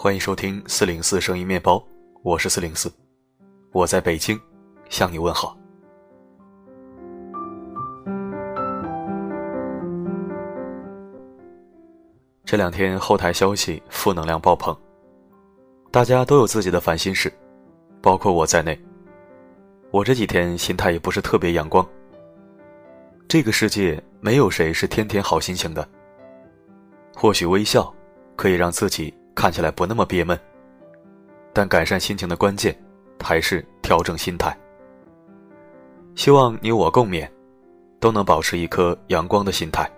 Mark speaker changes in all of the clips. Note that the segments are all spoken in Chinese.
Speaker 1: 欢迎收听四零四声音面包，我是四零四，我在北京向你问好。这两天后台消息负能量爆棚，大家都有自己的烦心事，包括我在内。我这几天心态也不是特别阳光。这个世界没有谁是天天好心情的。或许微笑可以让自己看起来不那么憋闷，但改善心情的关键还是调整心态。希望你我共勉，都能保持一颗阳光的心态。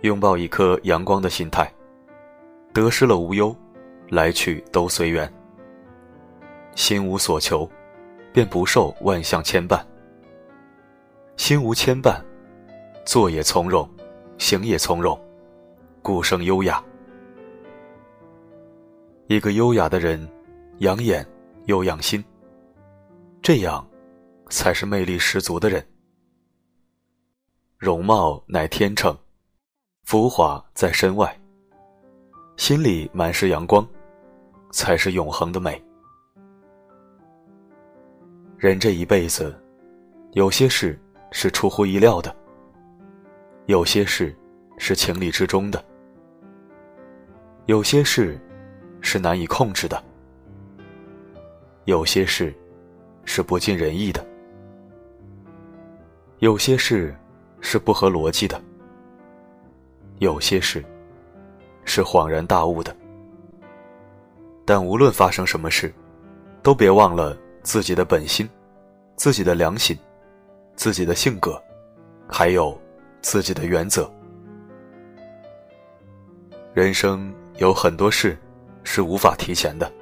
Speaker 1: 拥抱一颗阳光的心态，得失了无忧，来去都随缘。心无所求，便不受万象牵绊。心无牵绊，坐也从容，行也从容，故生优雅。一个优雅的人，养眼又养心，这样，才是魅力十足的人。容貌乃天成。浮华在身外，心里满是阳光，才是永恒的美。人这一辈子，有些事是出乎意料的，有些事是情理之中的，有些事是难以控制的，有些事是不尽人意的，有些事是不合逻辑的。有些事是恍然大悟的，但无论发生什么事，都别忘了自己的本心、自己的良心、自己的性格，还有自己的原则。人生有很多事是无法提前的，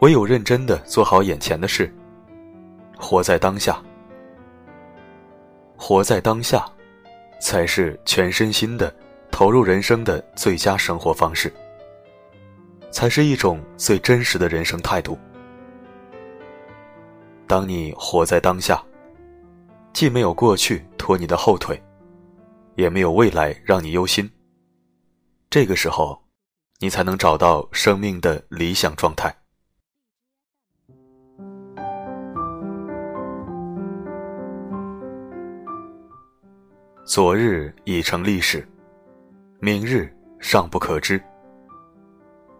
Speaker 1: 唯有认真的做好眼前的事，活在当下，活在当下。才是全身心的投入人生的最佳生活方式，才是一种最真实的人生态度。当你活在当下，既没有过去拖你的后腿，也没有未来让你忧心。这个时候，你才能找到生命的理想状态。昨日已成历史，明日尚不可知。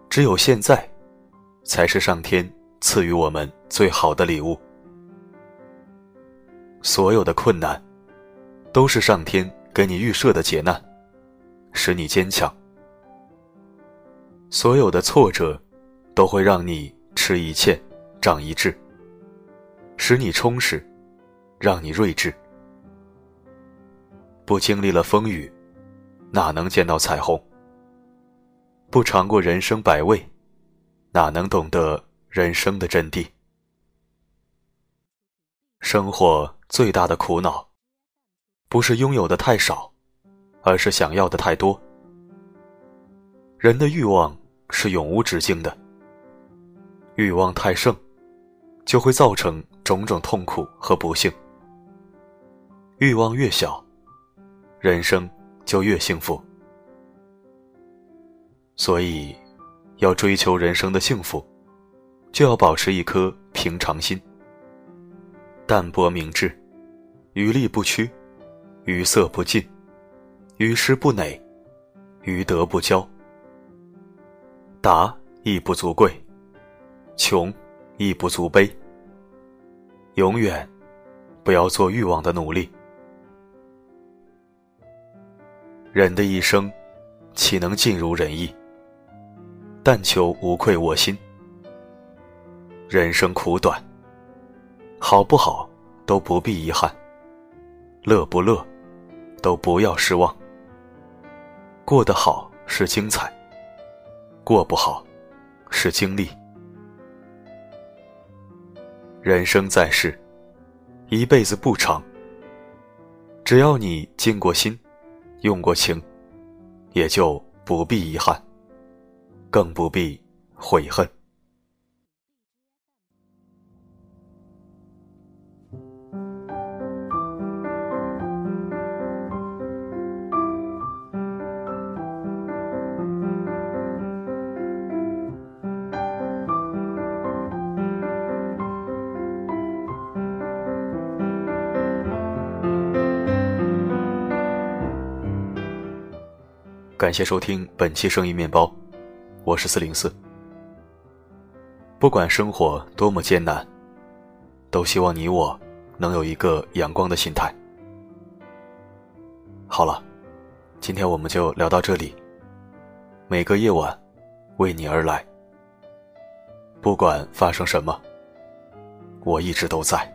Speaker 1: 只有现在，才是上天赐予我们最好的礼物。所有的困难，都是上天给你预设的劫难，使你坚强。所有的挫折，都会让你吃一堑，长一智，使你充实，让你睿智。不经历了风雨，哪能见到彩虹？不尝过人生百味，哪能懂得人生的真谛？生活最大的苦恼，不是拥有的太少，而是想要的太多。人的欲望是永无止境的，欲望太盛，就会造成种种痛苦和不幸。欲望越小。人生就越幸福，所以要追求人生的幸福，就要保持一颗平常心，淡泊明志，于力不屈，于色不尽，余失不馁，于德不骄。达亦不足贵，穷亦不足悲。永远不要做欲望的奴隶。人的一生，岂能尽如人意？但求无愧我心。人生苦短，好不好都不必遗憾，乐不乐都不要失望。过得好是精彩，过不好是经历。人生在世，一辈子不长，只要你尽过心。用过情，也就不必遗憾，更不必悔恨。感谢收听本期生意面包，我是四零四。不管生活多么艰难，都希望你我能有一个阳光的心态。好了，今天我们就聊到这里。每个夜晚，为你而来。不管发生什么，我一直都在。